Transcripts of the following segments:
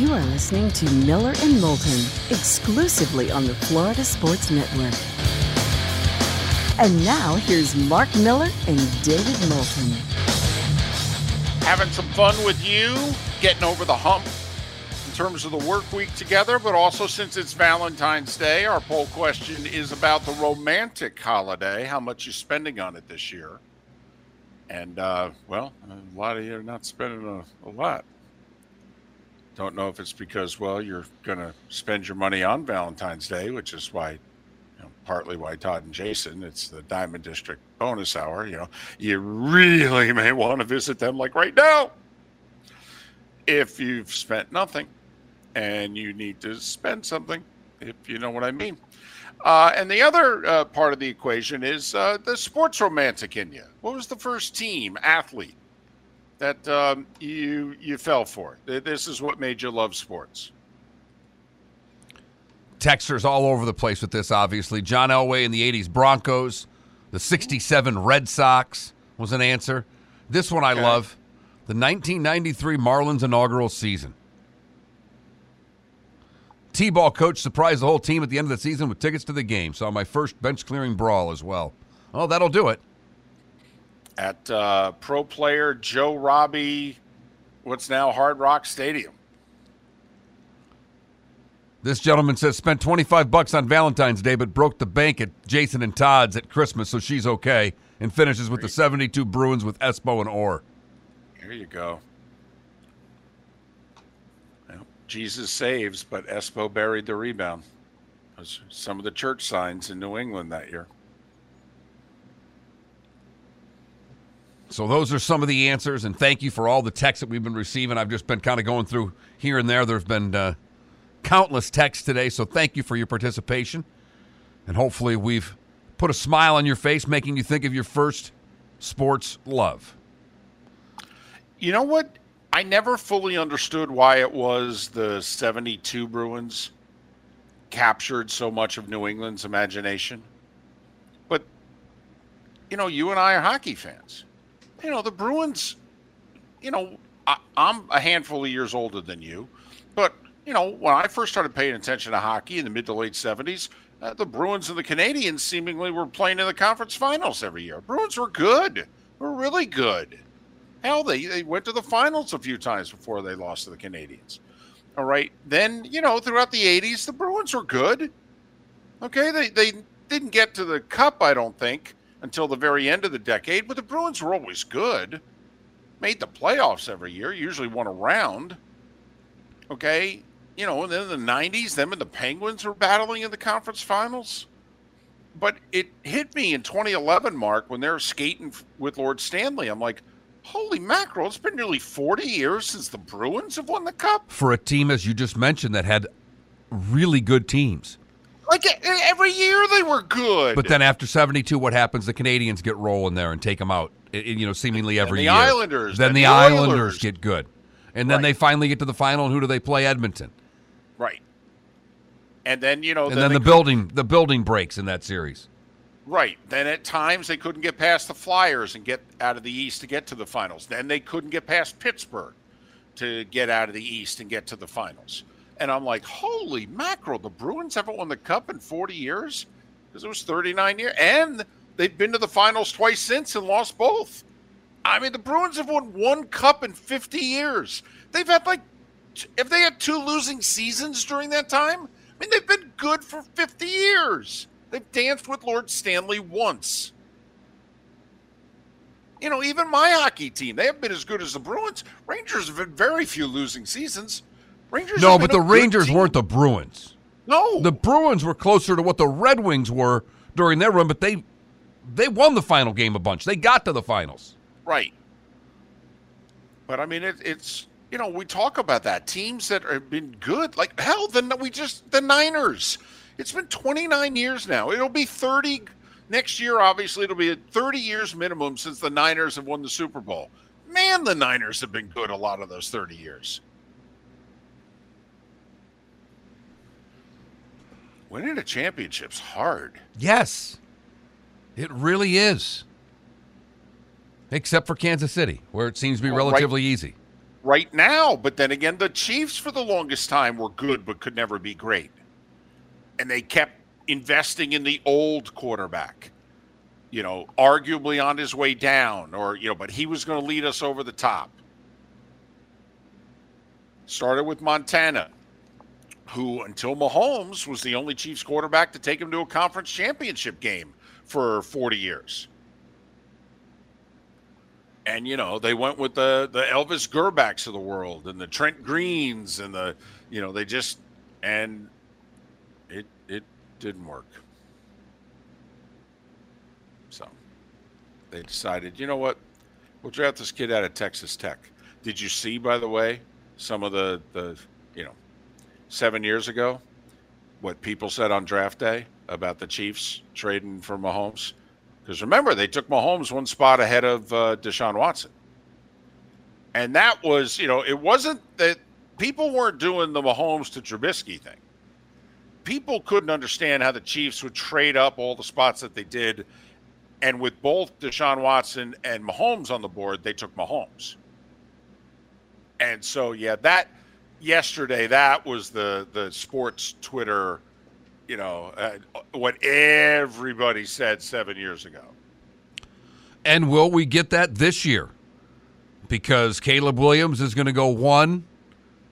You are listening to Miller and Moulton exclusively on the Florida Sports Network. And now here's Mark Miller and David Moulton. Having some fun with you, getting over the hump in terms of the work week together, but also since it's Valentine's Day, our poll question is about the romantic holiday. How much you're spending on it this year? And uh, well, a lot of you are not spending a, a lot. Don't know if it's because well you're going to spend your money on Valentine's Day, which is why you know, partly why Todd and Jason, it's the Diamond District bonus hour. You know, you really may want to visit them like right now. If you've spent nothing and you need to spend something, if you know what I mean. Uh, and the other uh, part of the equation is uh, the sports romantic in you. What was the first team athlete that um, you you fell for? This is what made you love sports. Texters all over the place with this, obviously. John Elway in the 80s Broncos, the 67 Red Sox was an answer. This one I Okay. love the 1993 Marlins inaugural season. T ball coach surprised the whole team at the end of the season with tickets to the game. Saw my first bench clearing brawl as well. Oh, that'll do it. At uh, pro player Joe Robbie, what's now Hard Rock Stadium. This gentleman says spent 25 bucks on Valentine's Day, but broke the bank at Jason and Todd's at Christmas, so she's okay. And finishes with the 72 Bruins with Espo and Orr. There you go. Well, Jesus saves, but Espo buried the rebound. Those some of the church signs in New England that year. So those are some of the answers, and thank you for all the texts that we've been receiving. I've just been kind of going through here and there. There's been uh, countless texts today, so thank you for your participation. And hopefully, we've put a smile on your face, making you think of your first sports love. You know what? I never fully understood why it was the 72 Bruins captured so much of New England's imagination. But, you know, you and I are hockey fans. You know, the Bruins, you know, I, I'm a handful of years older than you, but, you know, when I first started paying attention to hockey in the mid to late 70s, uh, the Bruins and the Canadiens seemingly were playing in the conference finals every year. Bruins were good, were really good. Hell, they, they went to the finals a few times before they lost to the Canadiens. All right. Then, you know, throughout the 80s, the Bruins were good. Okay. They, they didn't get to the cup, I don't think, until the very end of the decade, but the Bruins were always good. Made the playoffs every year, usually won a round. Okay. You know, and then in the 90s, them and the Penguins were battling in the conference finals. But it hit me in 2011, Mark, when they were skating with Lord Stanley. I'm like, holy mackerel, it's been nearly 40 years since the Bruins have won the cup. For a team, as you just mentioned, that had really good teams. Like every year they were good. But then after 72, what happens? The Canadiens get rolling there and take them out, you know, seemingly every year the year. Islanders, Then then the the Islanders get good. And then Right. they finally get to the final, and who do they play? Edmonton. right. And then, you know, And then they the could- building the building breaks in that series. Right. Then at times they couldn't get past the Flyers and get out of the East to get to the finals. Then they couldn't get past Pittsburgh to get out of the East and get to the finals. And I'm like, holy mackerel, the Bruins haven't won the cup in 40 years? Because it was 39 years. And they've been to the finals twice since and lost both. I mean, the Bruins have won one cup in 50 years. They've had like, if they had two losing seasons during that time, I mean, they've been good for 50 years. They've danced with Lord Stanley once. You know, even my hockey team, they haven't been as good as the Bruins. Rangers have had very few losing seasons. Rangers No, but the Rangers team. weren't the Bruins. No. The Bruins were closer to what the Red Wings were during their run, but they they won the final game a bunch. They got to the finals. Right. But I mean, it, it's you know we talk about that teams that have been good. Like hell, then we just the Niners. It's been 29 years now. It'll be 30 next year. Obviously, it'll be 30 years minimum since the Niners have won the Super Bowl. Man, the Niners have been good a lot of those 30 years. Winning a championship's hard. Yes. It really is. Except for Kansas City, where it seems to be Well, right- relatively easy. right now. But then again, the Chiefs for the longest time were good, but could never be great. And they kept investing in the old quarterback, you know, arguably on his way down, or, you know, but he was going to lead us over the top. Started with Montana, who until Mahomes was the only Chiefs quarterback to take him to a conference championship game for 40 years. And you know, they went with the the Elvis Grbacks of the world and the Trent Greens and the you know, they just and it it didn't work. So they decided, you know what? We'll draft this kid out of Texas Tech. Did you see, by the way, some of the the you know, seven years ago, what people said on draft day about the Chiefs trading for Mahomes? Because remember, they took Mahomes one spot ahead of uh, Deshaun Watson. And that was, you know, it wasn't that people weren't doing the Mahomes to Trubisky thing. People couldn't understand how the Chiefs would trade up all the spots that they did. And with both Deshaun Watson and Mahomes on the board, they took Mahomes. And so, yeah, that yesterday, that was the the sports Twitter you know, uh, what everybody said seven years ago. And will we get that this year? Because Caleb Williams is going to go one,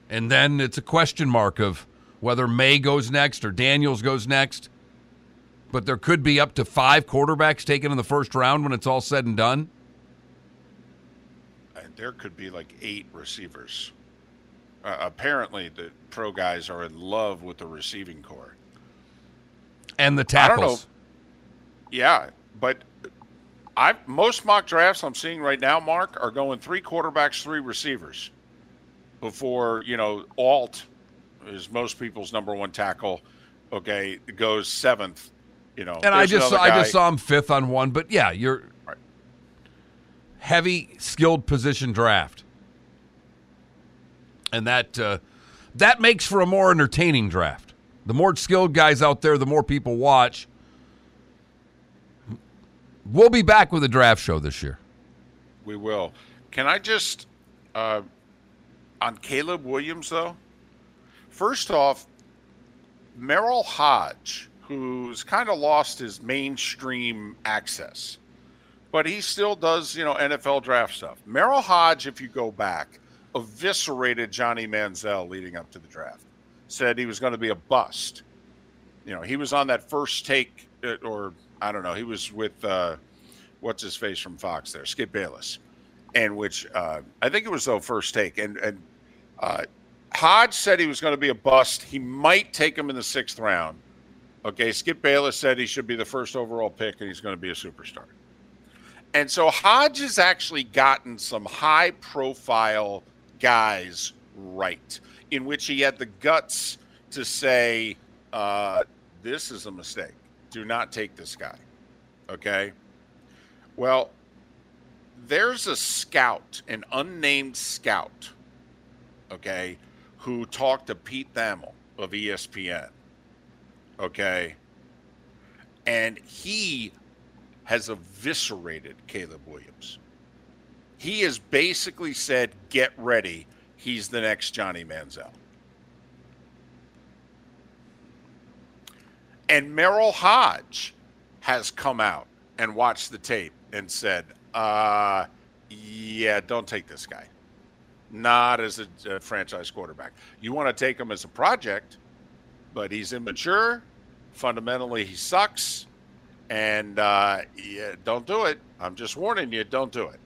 and then it's a question mark of whether May goes next or Daniels goes next. But there could be up to five quarterbacks taken in the first round when it's all said and done. And there could be like eight receivers. Uh, apparently, the pro guys are in love with the receiving corps and the tackles. Yeah, but I most mock drafts I'm seeing right now, Mark, are going three quarterbacks, three receivers. Before you know, Alt is most people's number one tackle. Okay, goes seventh. You know, and I just saw, I just saw him fifth on one, but yeah, you're right. heavy skilled position draft, and that uh, that makes for a more entertaining draft. The more skilled guys out there, the more people watch. We'll be back with a draft show this year. We will. Can I just, uh, on Caleb Williams, though? First off, Merril Hoge, who's kind of lost his mainstream access, but he still does, you know, NFL draft stuff. Merril Hoge, if you go back, eviscerated Johnny Manziel leading up to the draft said he was going to be a bust. You know, he was on that first take, uh, or I don't know, he was with uh, what's his face from Fox there, Skip Bayless, and which uh, I think it was the first take, and and uh, Hoge said he was going to be a bust. He might take him in the sixth round. Okay, Skip Bayless said he should be the first overall pick, and he's going to be a superstar. And so Hodge has actually gotten some high profile guys right in which he had the guts to say, uh, This is a mistake. Do not take this guy. Okay. Well, there's a scout, an unnamed scout, okay, who talked to Pete Thamel of ESPN. Okay. And he has eviscerated Caleb Williams. He has basically said, get ready he's the next Johnny Manziel. And Merril Hoge has come out and watched the tape and said, uh, yeah, don't take this guy. Not as a, a franchise quarterback. You want to take him as a project, but he's immature. Fundamentally, he sucks. And uh, yeah, don't do it. I'm just warning you, don't do it.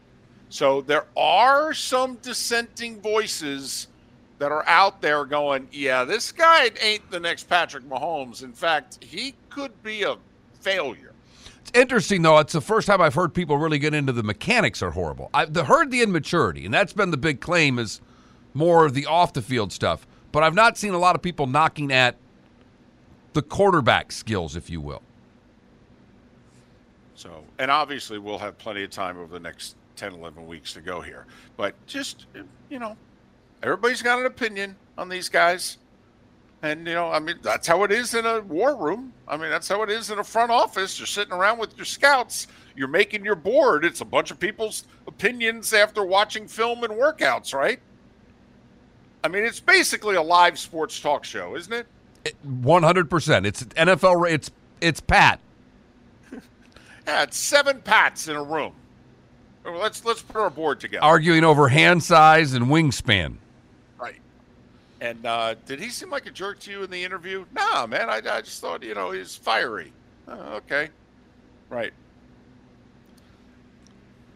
So there are some dissenting voices that are out there going, yeah, this guy ain't the next Patrick Mahomes. In fact, he could be a failure. It's interesting, though. It's the first time I've heard people really get into the mechanics are horrible. I've heard the immaturity, and that's been the big claim is more of the off the field stuff. But I've not seen a lot of people knocking at the quarterback skills, if you will. So, and obviously, we'll have plenty of time over the next 10, 11 weeks to go here. But just, you know, everybody's got an opinion on these guys. And, you know, I mean, that's how it is in a war room. I mean, that's how it is in a front office. You're sitting around with your scouts, you're making your board. It's a bunch of people's opinions after watching film and workouts, right? I mean, it's basically a live sports talk show, isn't it? One hundred percent. It's NFL. It's it's Pat. Yeah, it's seven pats in a room. Let's let's put our board together. arguing over hand size and wingspan. Right. And uh, did he seem like a jerk to you in the interview? Nah, man. I, I just thought, you know, he's fiery. Oh, okay. Right.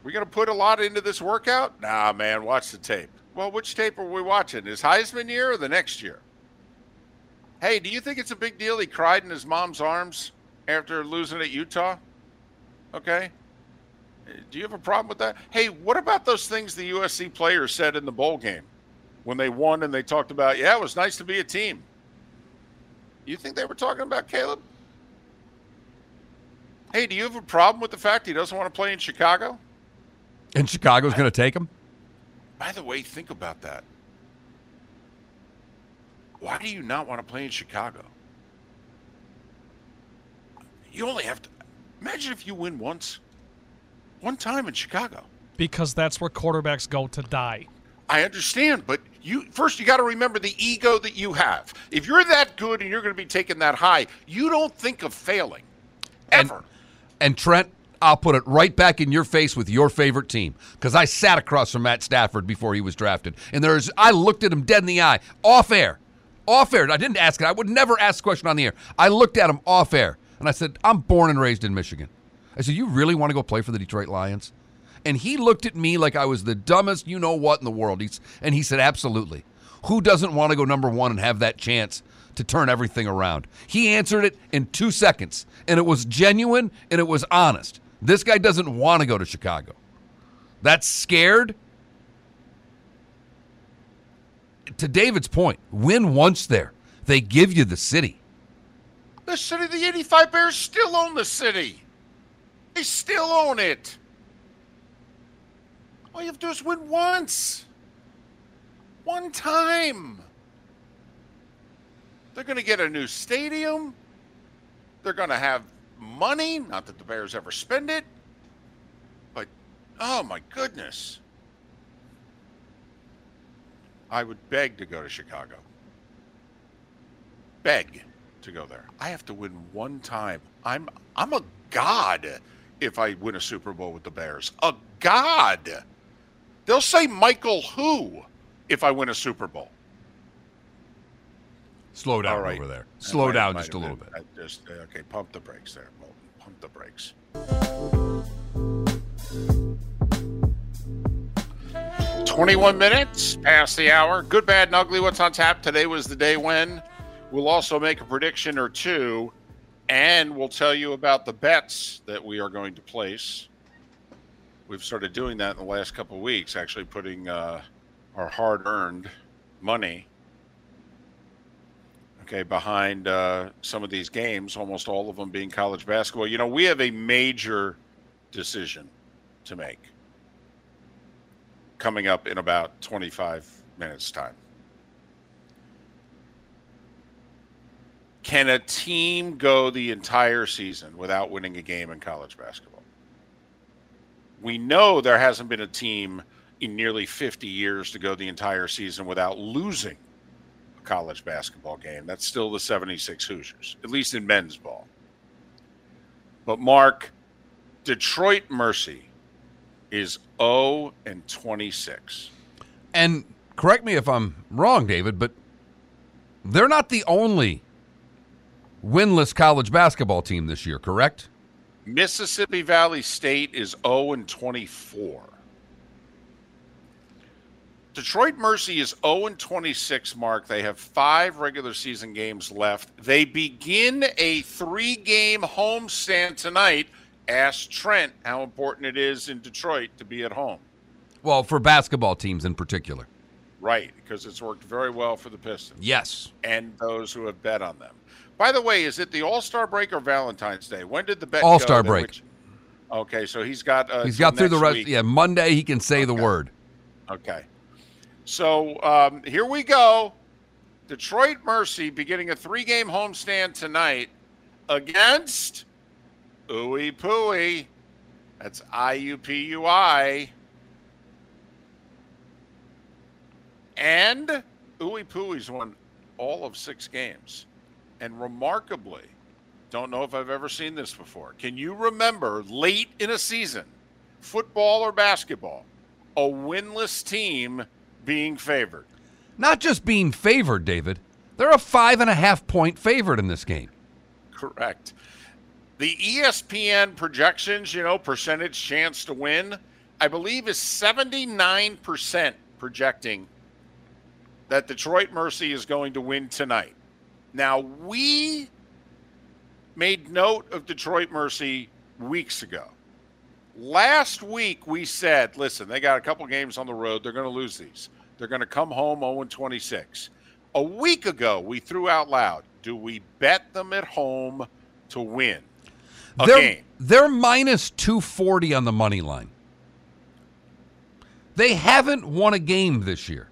We going to put a lot into this workout? Nah, man. Watch the tape. Well, which tape are we watching? His Heisman year or the next year? Hey, do you think it's a big deal he cried in his mom's arms after losing at Utah? Okay. Do you have a problem with that? Hey, what about those things the USC players said in the bowl game? when they won and they talked about, yeah, it was nice to be a team. You think they were talking about Caleb? Hey, do you have a problem with the fact he doesn't want to play in Chicago? And Chicago's going to take him. By the way, think about that. Why do you not want to play in Chicago? You only have to imagine if you win once, one time in Chicago. because that's where quarterbacks go to die. I understand, but you first you got to remember the ego that you have. If you're that good and you're going to be taking that high, you don't think of failing And- ever. And Trent, I'll put it right back in your face with your favorite team because I sat across from Matt Stafford before he was drafted, and there's I looked at him dead in the eye, off air, off air. I didn't ask it. I would never ask a question on the air. I looked at him off air, and I said, "I'm born and raised in Michigan." I said, "You really want to go play for the Detroit Lions?" And he looked at me like I was the dumbest you know what in the world. He's, and he said, Absolutely. Who doesn't want to go number one and have that chance to turn everything around? He answered it in two seconds, and it was genuine and it was honest. This guy doesn't want to go to Chicago. That's scared. To David's point, win once there. They give you the city. The city, the 85 Bears still own the city. They still own it. All you have to do is win once. One time. They're going to get a new stadium. They're going to have money. Not that the Bears ever spend it. But, oh my goodness. I would beg to go to Chicago. Beg to go there. I have to win one time. I'm I'm a god if I win a Super Bowl with the Bears. A god. They'll say Michael who if I win a Super Bowl. Slow down right. over there. Slow might- down might just a little bit. I just uh, okay. Pump the brakes there, Moulton. Pump the brakes. Twenty-one minutes past the hour. Good, bad, and ugly. What's on tap today was the day when. We'll also make a prediction or two, and we'll tell you about the bets that we are going to place. We've started doing that in the last couple weeks, actually putting uh, our hard-earned money okay, behind uh, some of these games, almost all of them being college basketball. You know, we have a major decision to make coming up in about 25 minutes' time. Can a team go the entire season without winning a game in college basketball? We know there hasn't been a team in nearly 50 years to go the entire season without losing a college basketball game. That's still the 76 Hoosiers, at least in men's ball. But Mark, Detroit Mercy is 0 and 26. And correct me if I'm wrong, David, but they're not the only winless college basketball team this year, correct? Mississippi Valley State is 0 and 24. Detroit Mercy is 0 and 26, Mark. They have five regular season games left. They begin a three game homestand tonight. Ask Trent how important it is in Detroit to be at home. Well, for basketball teams in particular. Right, because it's worked very well for the Pistons Yes. and those who have bet on them. By the way, is it the All Star break or Valentine's Day? When did the bet? All-Star break. which- okay, so he's got. Uh, He's got through the rest. week. Yeah, Monday he can say the word. Okay. So um, here we go. Detroit Mercy beginning a three game homestand tonight against Ooey Pooey. That's I U P U I. And Ooey Pooey's won all of six games. And remarkably, don't know if I've ever seen this before. Can you remember late in a season, football or basketball, a winless team being favored? Not just being favored, David. They're a five and a half point favorite in this game. Correct. The ESPN projections, you know, percentage chance to win, I believe is 79% projecting that Detroit Mercy is going to win tonight. Now, we made note of Detroit Mercy weeks ago. Last week, we said, listen, they got a couple games on the road. They're going to lose these. They're going to come home 0 26. A week ago, we threw out loud, do we bet them at home to win a they're, game? They're minus 240 on the money line. They haven't won a game this year.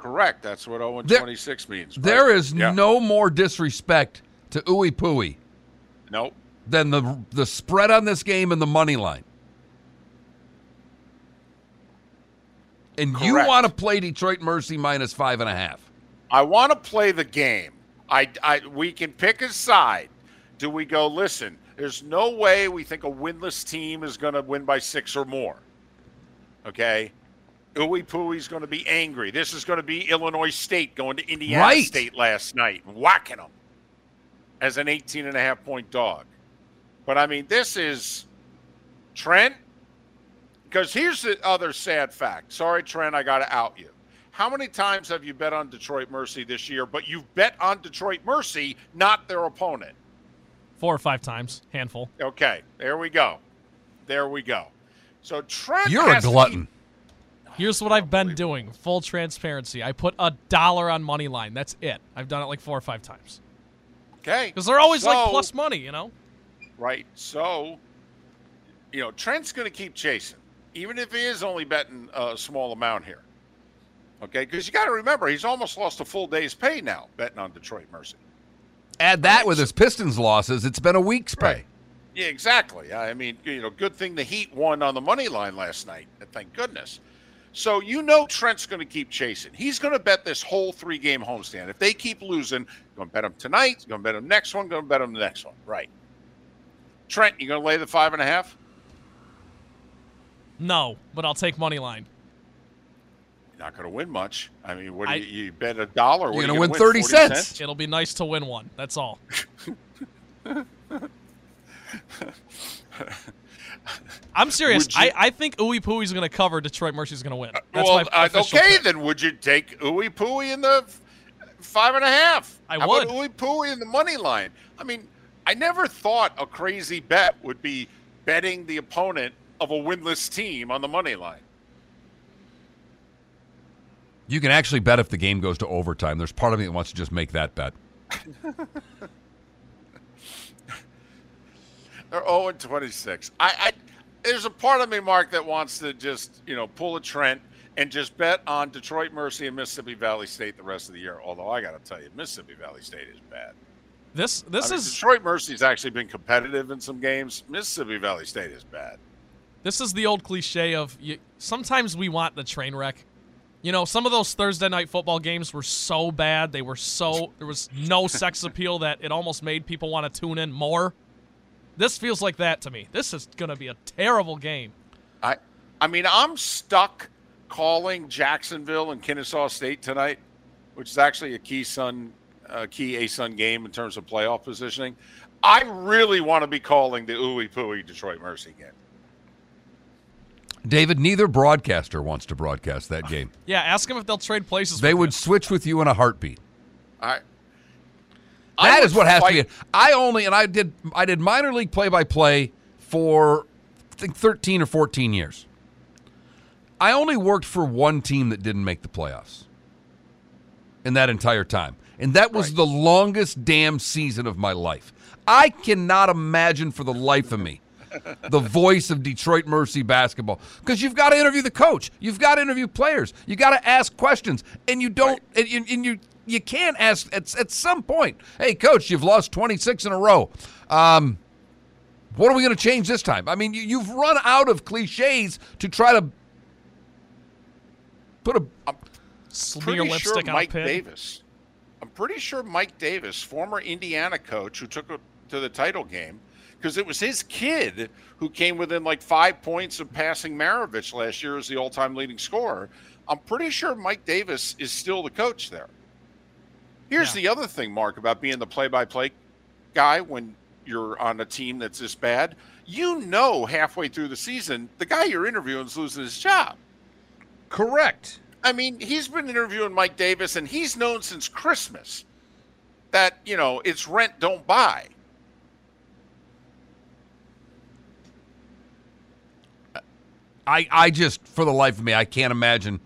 Correct. That's what 0 There- 26 means. right? There is Yeah. no more disrespect to Ooey Pooey Nope. than the the spread on this game and the money line. And you want to play Detroit Mercy minus five and a half. I want to play the game. I, I, we can pick a side. Do we go? Listen, there's no way we think a winless team is going to win by six or more. Okay, Ooey Pooey's going to be angry. This is going to be Illinois State going to Indiana Right. State last night, whacking them as an 18 and a half point dog. But I mean, this is Trent. Because here's the other sad fact. Sorry, Trent, I got to out you. How many times have you bet on Detroit Mercy this year, but you've bet on Detroit Mercy, not their opponent? Four or five times, handful. Okay, there we go. There we go. So Trent You're a has to glutton. Here's what I've been doing. Full transparency. I put a dollar on money line. That's it. I've done it like four or five times. okay. Because they're always like plus money, you know? Right. So, you know, Trent's going to keep chasing, even if he is only betting a small amount here. Okay, because you got to remember he's almost lost a full day's pay now betting on Detroit Mercy. Add that with his Pistons losses, it's been a week's pay. Right. Yeah, exactly. I mean, you know, good thing the Heat won on the money line last night. Thank goodness. So you know Trent's going to keep chasing. He's going to bet this whole three-game homestand. If they keep losing, going to bet them tonight. Going to bet them next one. Going to bet them the next one. Right. Trent, you going to lay the five and a half? No, but I'll take money line. You're not going to win much. I mean, what do I- you, you bet a dollar? What You're are gonna you win win 30 40 cents. It'll be nice to win one. That's all. I'm serious. Would you- I, I think Ooey Pooey's going to cover. Detroit Mercy's going to win. That's well, my uh, okay, pick. then would you take Ooey Pooey in the f- five and a half? I How would. About Ooey Pooey in the money line. I mean, I never thought a crazy bet would be betting the opponent of a winless team on the money line. You can actually bet if the game goes to overtime. There's part of me that wants to just make that bet. They're 0 and 26. I, I there's a part of me, Mark, that wants to just you know pull a Trent and just bet on Detroit Mercy and Mississippi Valley State the rest of the year. Although I got to tell you, Mississippi Valley State is bad. This this I mean, is Detroit Mercy's actually been competitive in some games. Mississippi Valley State is bad. this is the old cliche of you, sometimes we want the train wreck. You know, some of those Thursday night football games were so bad. They were so there was no sex appeal that it almost made people want to tune in more. This feels like that to me. This is going to be a terrible game. I I mean, I'm stuck calling Jacksonville and Kennesaw State tonight, which is actually a key Sun, uh, key ASUN game in terms of playoff positioning. I really want to be calling the Ooey Pooey Detroit Mercy game. David, neither broadcaster wants to broadcast that game. Yeah, ask them if they'll trade places. They with would you. switch with you in a heartbeat. I. That is what has fight- to be. I only and I did I did minor league play by play for I think 13 or 14 years. I only worked for one team that didn't make the playoffs in that entire time. And that was Right. the longest damn season of my life. I cannot imagine for the life of me the voice of Detroit Mercy basketball because you've got to interview the coach, you've got to interview players, you got to ask questions, and you don't, and, and- and you you can't ask at, at some point. Hey, coach, you've lost twenty six in a row. Um, what are we going to change this time? I mean, you, you've run out of cliches to try to put a smear pretty lipstick sure on Mike a. Davis. I'm pretty sure Mike Davis, former Indiana coach who took it to the title game, because it was his kid who came within like five points of passing Maravich last year as the all-time leading scorer. I'm pretty sure Mike Davis is still the coach there. Here's Yeah. the other thing, Mark, about being the play-by-play guy when you're on a team that's this bad. You know, halfway through the season, the guy you're interviewing is losing his job. Correct. I mean, he's been interviewing Mike Davis, and he's known since Christmas that you know it's rent don't buy. I, I just, for the life of me, I can't imagine.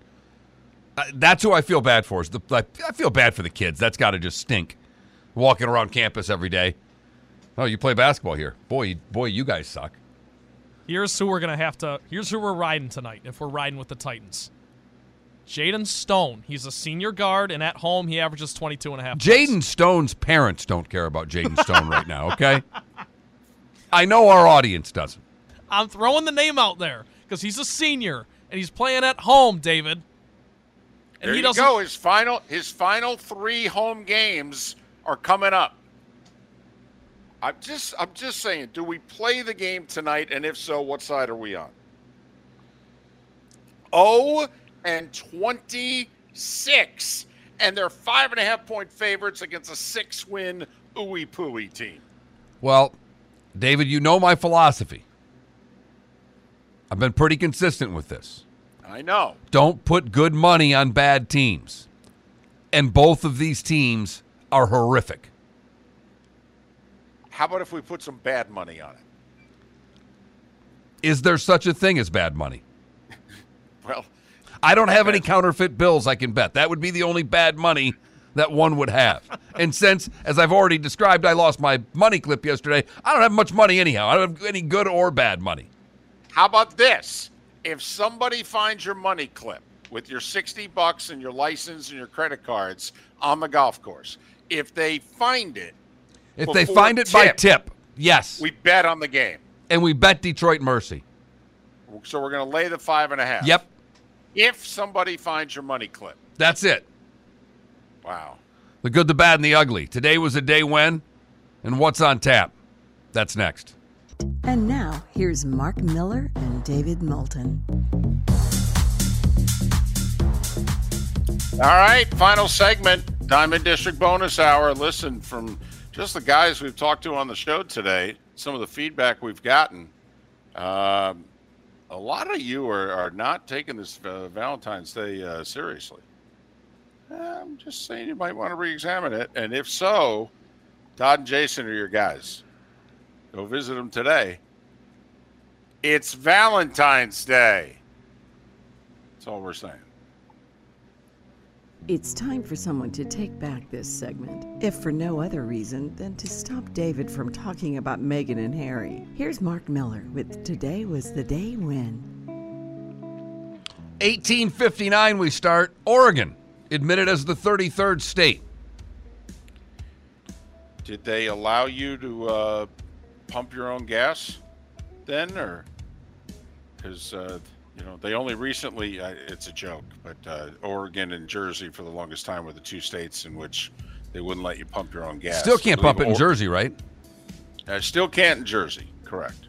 That's who I feel bad for. Is the, I, I feel bad for the kids. That's got to just stink. Walking around campus every day. Oh, you play basketball here, boy. Boy, you guys suck. Here's who we're gonna have to. Here's who we're riding tonight. If we're riding with the Titans, Jaden Stone. He's a senior guard, and at home he averages 22 and a half. Jaden Stone's parents don't care about Jaden Stone right now. Okay. I know our audience doesn't. I'm throwing the name out there because he's a senior and he's playing at home, David. And There he you go. His final his final three home games are coming up. I'm just I'm just saying, do we play the game tonight? And if so, what side are we on? Oh and twenty six. And they're five and a half point favorites against a six win ooey pooey team. Well, David, you know my philosophy. I've been pretty consistent with this. I know. Don't put good money on bad teams. And both of these teams are horrific. How about if we put some bad money on it? Is there such a thing as bad money? Well, I don't have any counterfeit bills I can bet. That would be the only bad money that one would have. and since, as I've already described, I lost my money clip yesterday, I don't have much money anyhow. I don't have any good or bad money. How about this? If somebody finds your money clip with your 60 bucks and your license and your credit cards on the golf course, if they find it, If they find it by tip. tip, yes. we bet on the game. and we bet Detroit Mercy. So we're going to lay the five and a half. Yep, If somebody finds your money clip. that's it. Wow. The good, the bad, and the ugly. Today was a day when, and what's on tap? That's next. And now, here's Mark Miller and David Moulton. All right, final segment, Diamond District bonus hour. Listen, from just the guys we've talked to on the show today, some of the feedback we've gotten, um, a lot of you are, are not taking this uh, Valentine's Day uh, seriously. I'm just saying you might want to re-examine it, and if so, Todd and Jason are your guys. Go visit them today. It's Valentine's Day. That's all we're saying. It's time for someone to take back this segment, if for no other reason than to stop David from talking about Meghan and Harry. Here's Mark Miller with Today Was the Day When. 1859, we start. Oregon, admitted as the 33rd state. Did they allow you to uh, pump your own gas then, or because uh, you know they only recently? Uh, it's a joke, but uh, Oregon and Jersey for the longest time were the two states in which they wouldn't let you pump your own gas. Still can't pump it in Or- Jersey, right? Uh, still can't in Jersey. Correct.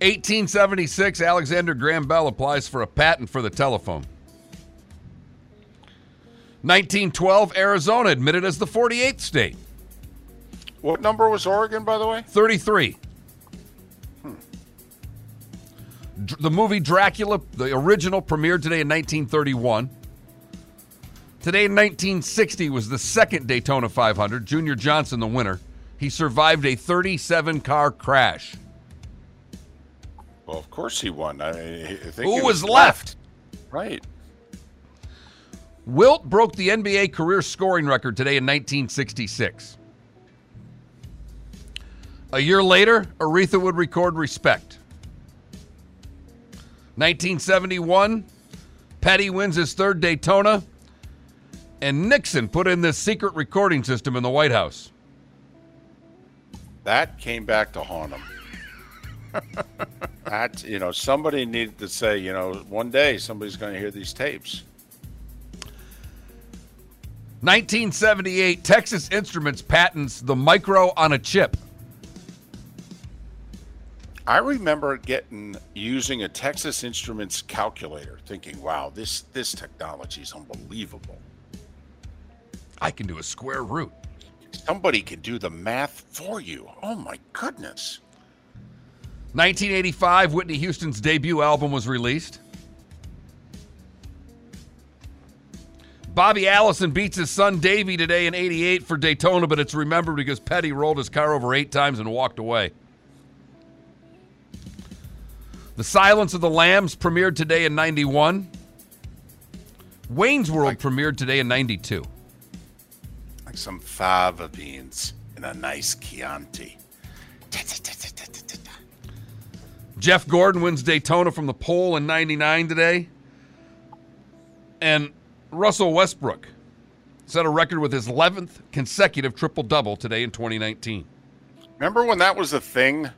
1876, Alexander Graham Bell applies for a patent for the telephone. 1912, Arizona admitted as the 48th state. What number was Oregon, by the way? 33. Hmm. Dr- The movie Dracula, the original, premiered today in 1931. Today in 1960 was the second Daytona 500. Junior Johnson, the winner. He survived a 37 car crash. Well, of course he won. I, I think Who he was left? Right. Wilt broke the NBA career scoring record today in 1966. A year later, Aretha would record Respect. 1971, Petty wins his third Daytona, and Nixon put in this secret recording system in the White House. That came back to haunt him. that you know, somebody needed to say, you know, one day somebody's going to hear these tapes. 1978, Texas Instruments patents the micro on a chip. I remember getting using a Texas Instruments calculator, thinking, "Wow, this this technology is unbelievable." I can do a square root. Somebody can do the math for you. Oh my goodness! 1985, Whitney Houston's debut album was released. Bobby Allison beats his son Davey today in 88 for Daytona, but it's remembered because Petty rolled his car over eight times and walked away. The Silence of the Lambs premiered today in 91. Wayne's World Like- premiered today in 92. Like some fava beans in a nice Chianti. Jeff Gordon wins Daytona from the pole in 99 today. And Russell Westbrook set a record with his 11th consecutive triple double today in 2019. Remember when that was a thing?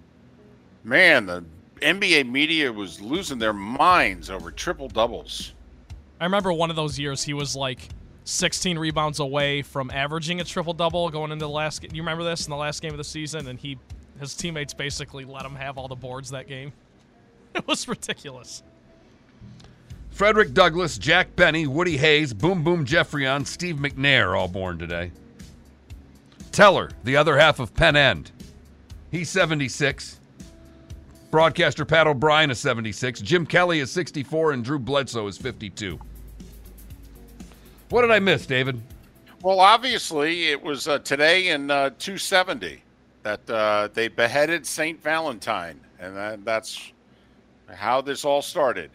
Man, the NBA media was losing their minds over triple doubles. I remember one of those years he was like 16 rebounds away from averaging a triple double going into the last. You remember this in the last game of the season, and he his teammates basically let him have all the boards that game. It was ridiculous. Frederick Douglass, Jack Benny, Woody Hayes, Boom Boom Geoffrion, Steve McNair all born today. Teller, the other half of Penn End. He's 76. Broadcaster Pat O'Brien is 76. Jim Kelly is 64, and Drew Bledsoe is 52. What did I miss, David? Well, obviously, it was uh, today in uh, 270 that uh, they beheaded Saint Valentine, and that, that's how this all started.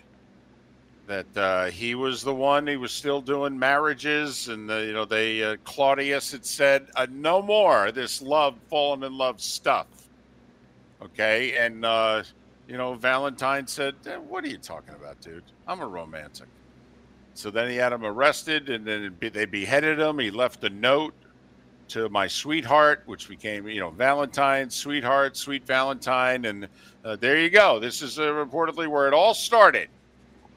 That uh, he was the one; he was still doing marriages, and you know, they uh, Claudius had said, uh, "No more this love, fallen in love stuff." Okay, and uh, you know, Valentine said, "Eh, "What are you talking about, dude? I'm a romantic." So then he had him arrested, and then they beheaded him. He left a note to my sweetheart, which became, you know, Valentine, sweetheart, sweet Valentine, and uh, there you go. This is uh, reportedly where it all started,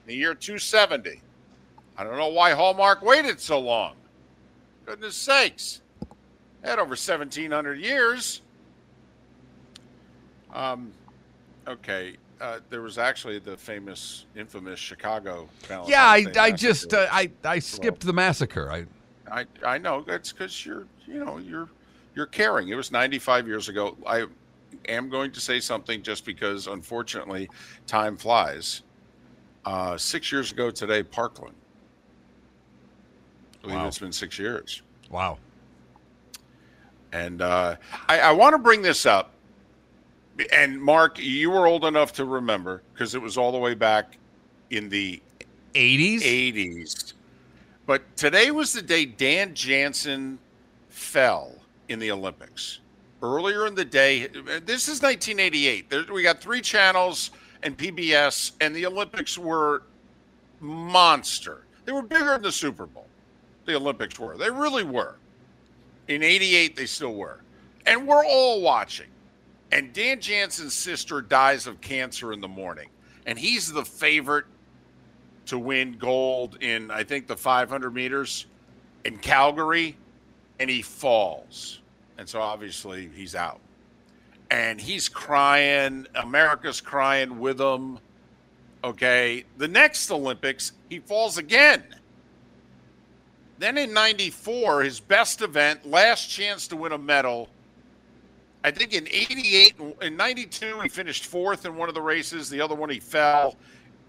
the year 270. I don't know why Hallmark waited so long. Goodness sakes, had over 1,700 years. Um, okay. Uh, there was actually the famous, infamous Chicago Valentine's Yeah, I, Day I just uh, I I skipped the massacre. I I I know that's because you're you know you're you're caring. It was 95 years ago. I am going to say something just because unfortunately time flies. Uh, six years ago today, Parkland. I believe Wow. it's been six years. wow. And uh, I, I want to bring this up. And Mark, you were old enough to remember because it was all the way back in the 80s? 80s. But today was the day Dan Jansen fell in the Olympics. Earlier in the day, this is 1988. There, we got three channels and PBS, and the Olympics were monster. They were bigger than the Super Bowl. The Olympics were. They really were. In 88, they still were. And we're all watching. And Dan Jansen's sister dies of cancer in the morning. And he's the favorite to win gold in I think the 500 meters in Calgary, and he falls, and so obviously he's out, and he's crying. America's crying with him. Okay, the next Olympics he falls again. Then in '94, his best event, last chance to win a medal. I think in '88 and 92 he finished fourth in one of the races. The other one he fell.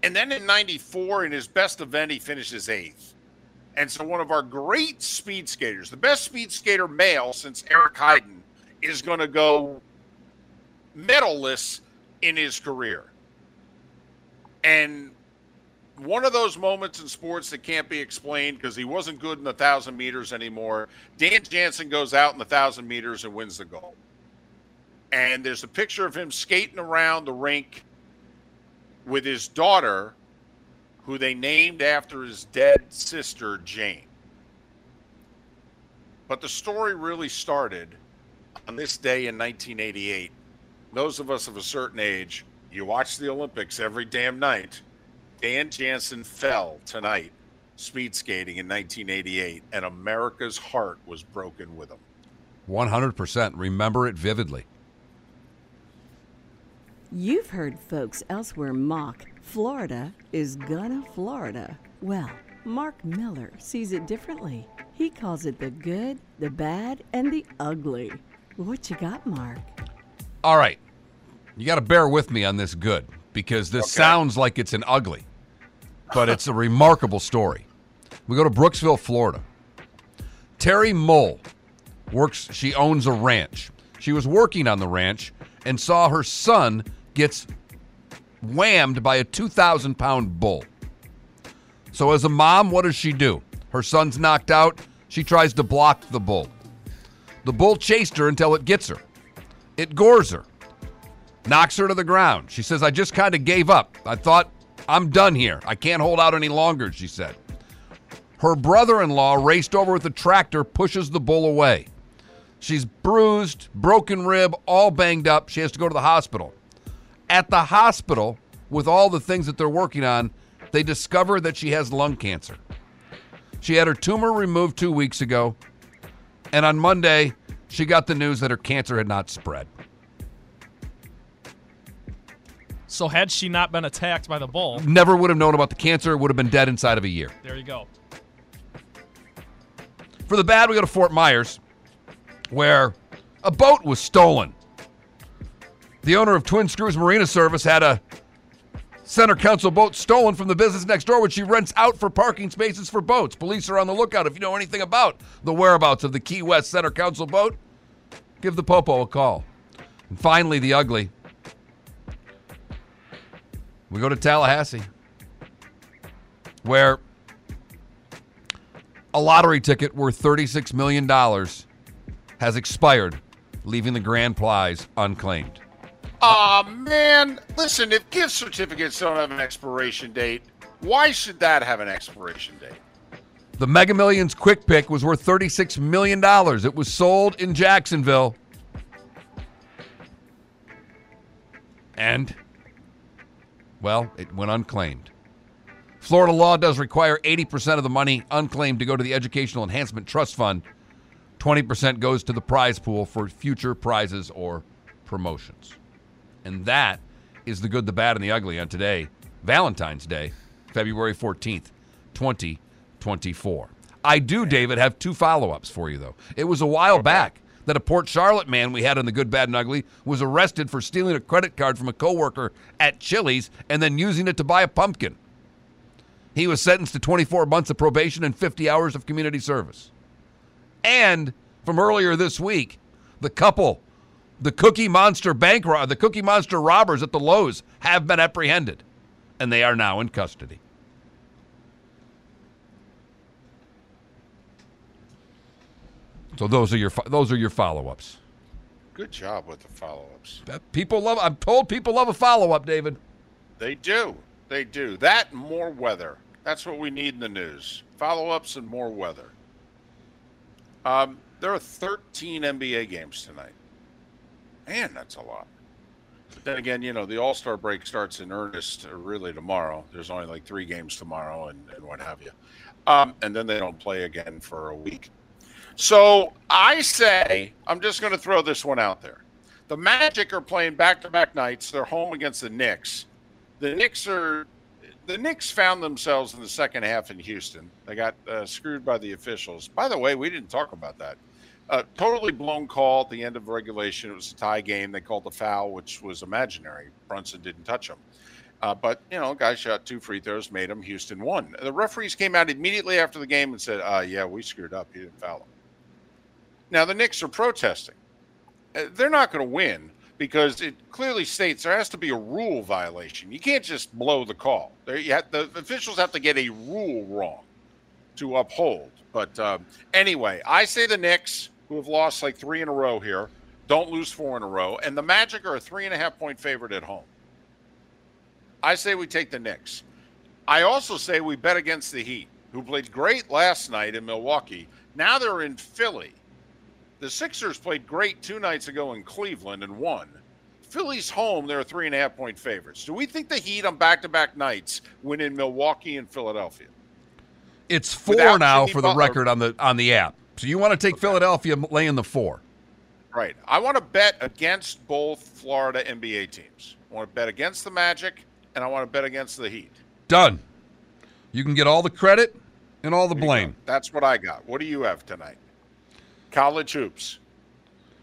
And then in 94, in his best event, he finishes eighth. And so, one of our great speed skaters, the best speed skater male since Eric Heiden, is going to go medalless in his career. And one of those moments in sports that can't be explained because he wasn't good in the 1,000 meters anymore. Dan Jansen goes out in the 1,000 meters and wins the gold. And there's a picture of him skating around the rink with his daughter, who they named after his dead sister, Jane. But the story really started on this day in 1988. Those of us of a certain age, you watch the Olympics every damn night. Dan Jansen fell tonight, speed skating in 1988, and America's heart was broken with him. 100%. Remember it vividly. You've heard folks elsewhere mock Florida is gonna Florida. Well, Mark Miller sees it differently. He calls it the good, the bad, and the ugly. What you got, Mark? All right. You got to bear with me on this good because this Okay. sounds like it's an ugly, but it's a remarkable story. We go to Brooksville, Florida. Terry Mole works, she owns a ranch. She was working on the ranch and saw her son gets whammed by a 2,000 pound bull. So, as a mom, what does she do? Her son's knocked out. She tries to block the bull. The bull chased her until it gets her. It gores her, knocks her to the ground. She says, I just kind of gave up. I thought, I'm done here. I can't hold out any longer, she said. Her brother in law raced over with a tractor, pushes the bull away. She's bruised, broken rib, all banged up. She has to go to the hospital. At the hospital, with all the things that they're working on, they discover that she has lung cancer. She had her tumor removed two weeks ago, and on Monday, she got the news that her cancer had not spread. So had she not been attacked by the bull, Never would have known about the cancer, would have been dead inside of a year. there you go. For the bad, we go to Fort Myers, where a boat was stolen. The owner of Twin Screws Marina Service had a center console boat stolen from the business next door, which she rents out for parking spaces for boats. Police are on the lookout. If you know anything about the whereabouts of the Key West Center Console boat, give the Popo a call. And finally, the ugly. We go to Tallahassee, where a lottery ticket worth $36 million has expired, leaving the grand prize unclaimed. Aw, man. Listen, if gift certificates don't have an expiration date, why should that have an expiration date? The Mega Millions Quick Pick was worth $36 million. It was sold in Jacksonville. And, well, it went unclaimed. Florida law does require 80% of the money unclaimed to go to the Educational Enhancement Trust Fund. 20% goes to the prize pool for future prizes or promotions. And that is the good, the bad, and the ugly on today, Valentine's Day, February 14th, 2024. I do, David, have two follow ups for you, though. It was a while back that a Port Charlotte man we had on the good, bad, and ugly was arrested for stealing a credit card from a coworker at Chili's and then using it to buy a pumpkin. He was sentenced to 24 months of probation and 50 hours of community service. And from earlier this week, the couple, the Cookie Monster bank ro- the Cookie Monster robbers at the Lowe's have been apprehended, and they are now in custody. So those are your those are your follow-ups. Good job with the follow ups. That- People love. I'm told people love a follow-up, David. They do. They do. That and more weather. That's what we need in the news. Follow ups and more weather. Um, there are 13 NBA games tonight. Man, that's a lot. But then again, you know, the All Star break starts in earnest uh, really tomorrow. There's only like three games tomorrow and, and what have you. Um, and then they don't play again for a week. So I say, I'm just going to throw this one out there. The Magic are playing back to back nights. They're home against the Knicks. The Knicks are. The Knicks found themselves in the second half in Houston. They got uh, screwed by the officials. By the way, we didn't talk about that. Uh, totally blown call at the end of regulation. It was a tie game. They called the foul, which was imaginary. Brunson didn't touch him. Uh, but, you know, guy shot two free throws, made him. Houston won. The referees came out immediately after the game and said, uh, yeah, we screwed up. He didn't foul him. Now, the Knicks are protesting. Uh, They're not going to win because it clearly states there has to be a rule violation. You can't just blow the call. Have, the officials have to get a rule wrong to uphold. But uh, anyway, I say the Knicks, who have lost like three in a row here, don't lose four in a row, and the Magic are a three and a half point favorite at home. I say we take the Knicks. I also say we bet against the Heat, who played great last night in Milwaukee. Now they're in Philly. The Sixers played great two nights ago in Cleveland and won. Philly's home, they're three and a half point favorites. Do we think the Heat on back to back nights win in Milwaukee and Philadelphia? It's four Without now Jimmy for the record on the on the app. So you want to take Philadelphia laying the four? Right. I want to bet against both Florida NBA teams. I want to bet against the Magic, and I want to bet against the Heat. Done. You can get all the credit and all the blame. That's what I got. What do you have tonight? College hoops.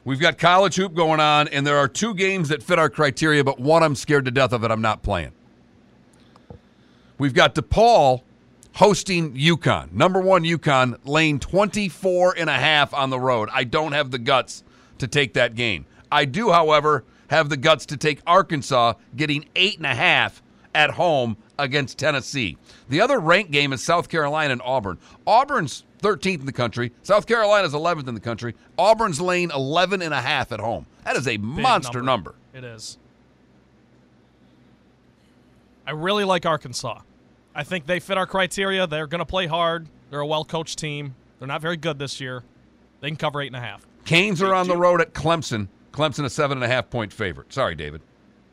We've got college hoop going on, and there are two games that fit our criteria, but one I'm scared to death of it. I'm not playing. We've got DePaul hosting UConn. Number one, UConn, lane 24 and a half on the road. I don't have the guts to take that game. I do, however, have the guts to take Arkansas getting eight and a half at home against Tennessee. The other ranked game is South Carolina and Auburn. Auburn's 13th in the country. South Carolina's 11th in the country. Auburn's lane 11 and a half at home. That is a Big monster number. It is. I really like Arkansas. I think they fit our criteria. They're going to play hard. They're a well coached team. They're not very good this year. They can cover eight and a half. Canes are on the road at Clemson. Clemson a seven and a half point favorite. Sorry, David.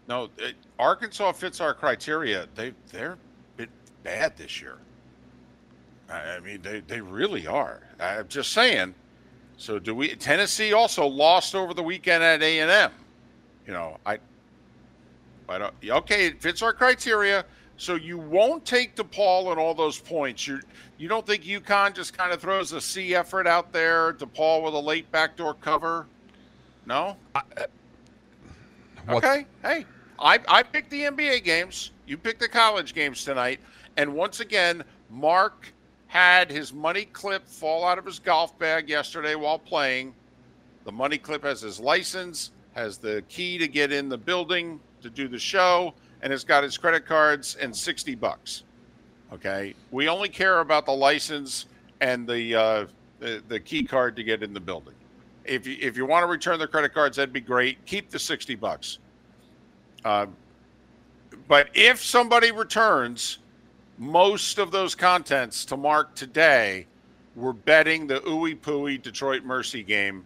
No, it, Arkansas fits our criteria. They they're a bit bad this year. I I mean, they, they really are. I'm just saying. So do we? Tennessee also lost over the weekend at A and M. You know, I. I don't. Okay, it fits our criteria. So you won't take DePaul and all those points. You you don't think UConn just kind of throws a C effort out there? DePaul with a late backdoor cover? No. Uh, what- Okay. Hey, I I picked the NBA games. You picked the college games tonight. And once again, Mark had his money clip fall out of his golf bag yesterday while playing. The money clip has his license, has the key to get in the building to do the show, and it's got his credit cards and 60 bucks. Okay. We only care about the license and the uh, the, the key card to get in the building. If you if you want to return the credit cards, that'd be great. Keep the 60 bucks. Uh, but if somebody returns most of those contents to Mark today, we're betting the Ooey Pooey Detroit Mercy game.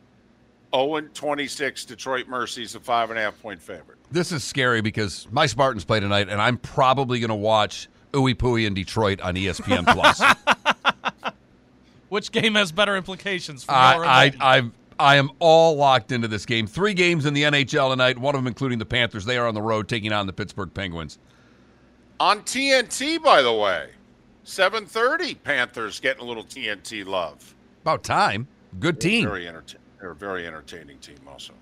0 26 Detroit Mercy's a five and a half point favorite. This is scary because my Spartans play tonight, and I'm probably going to watch Ooey Pooey in Detroit on ESPN Plus. Which game has better implications for your I, I, involvement? I, I am all locked into this game. Three games in the NHL tonight, one of them including the Panthers. They are on the road taking on the Pittsburgh Penguins. On TNT, by the way, 7:30 Panthers getting a little TNT love. About time. Good team. Very enterta- They're a very entertaining team, also.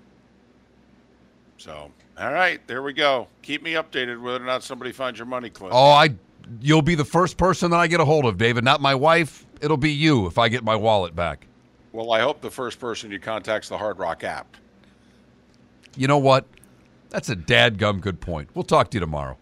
So, all right, there we go. Keep me updated whether or not somebody finds your money clip. Oh, I. You'll be the first person that I get a hold of, David. Not my wife. It'll be you if I get my wallet back. Well, I hope the first person you contact's the Hard Rock app. You know what? That's a dadgum good point. We'll talk to you tomorrow.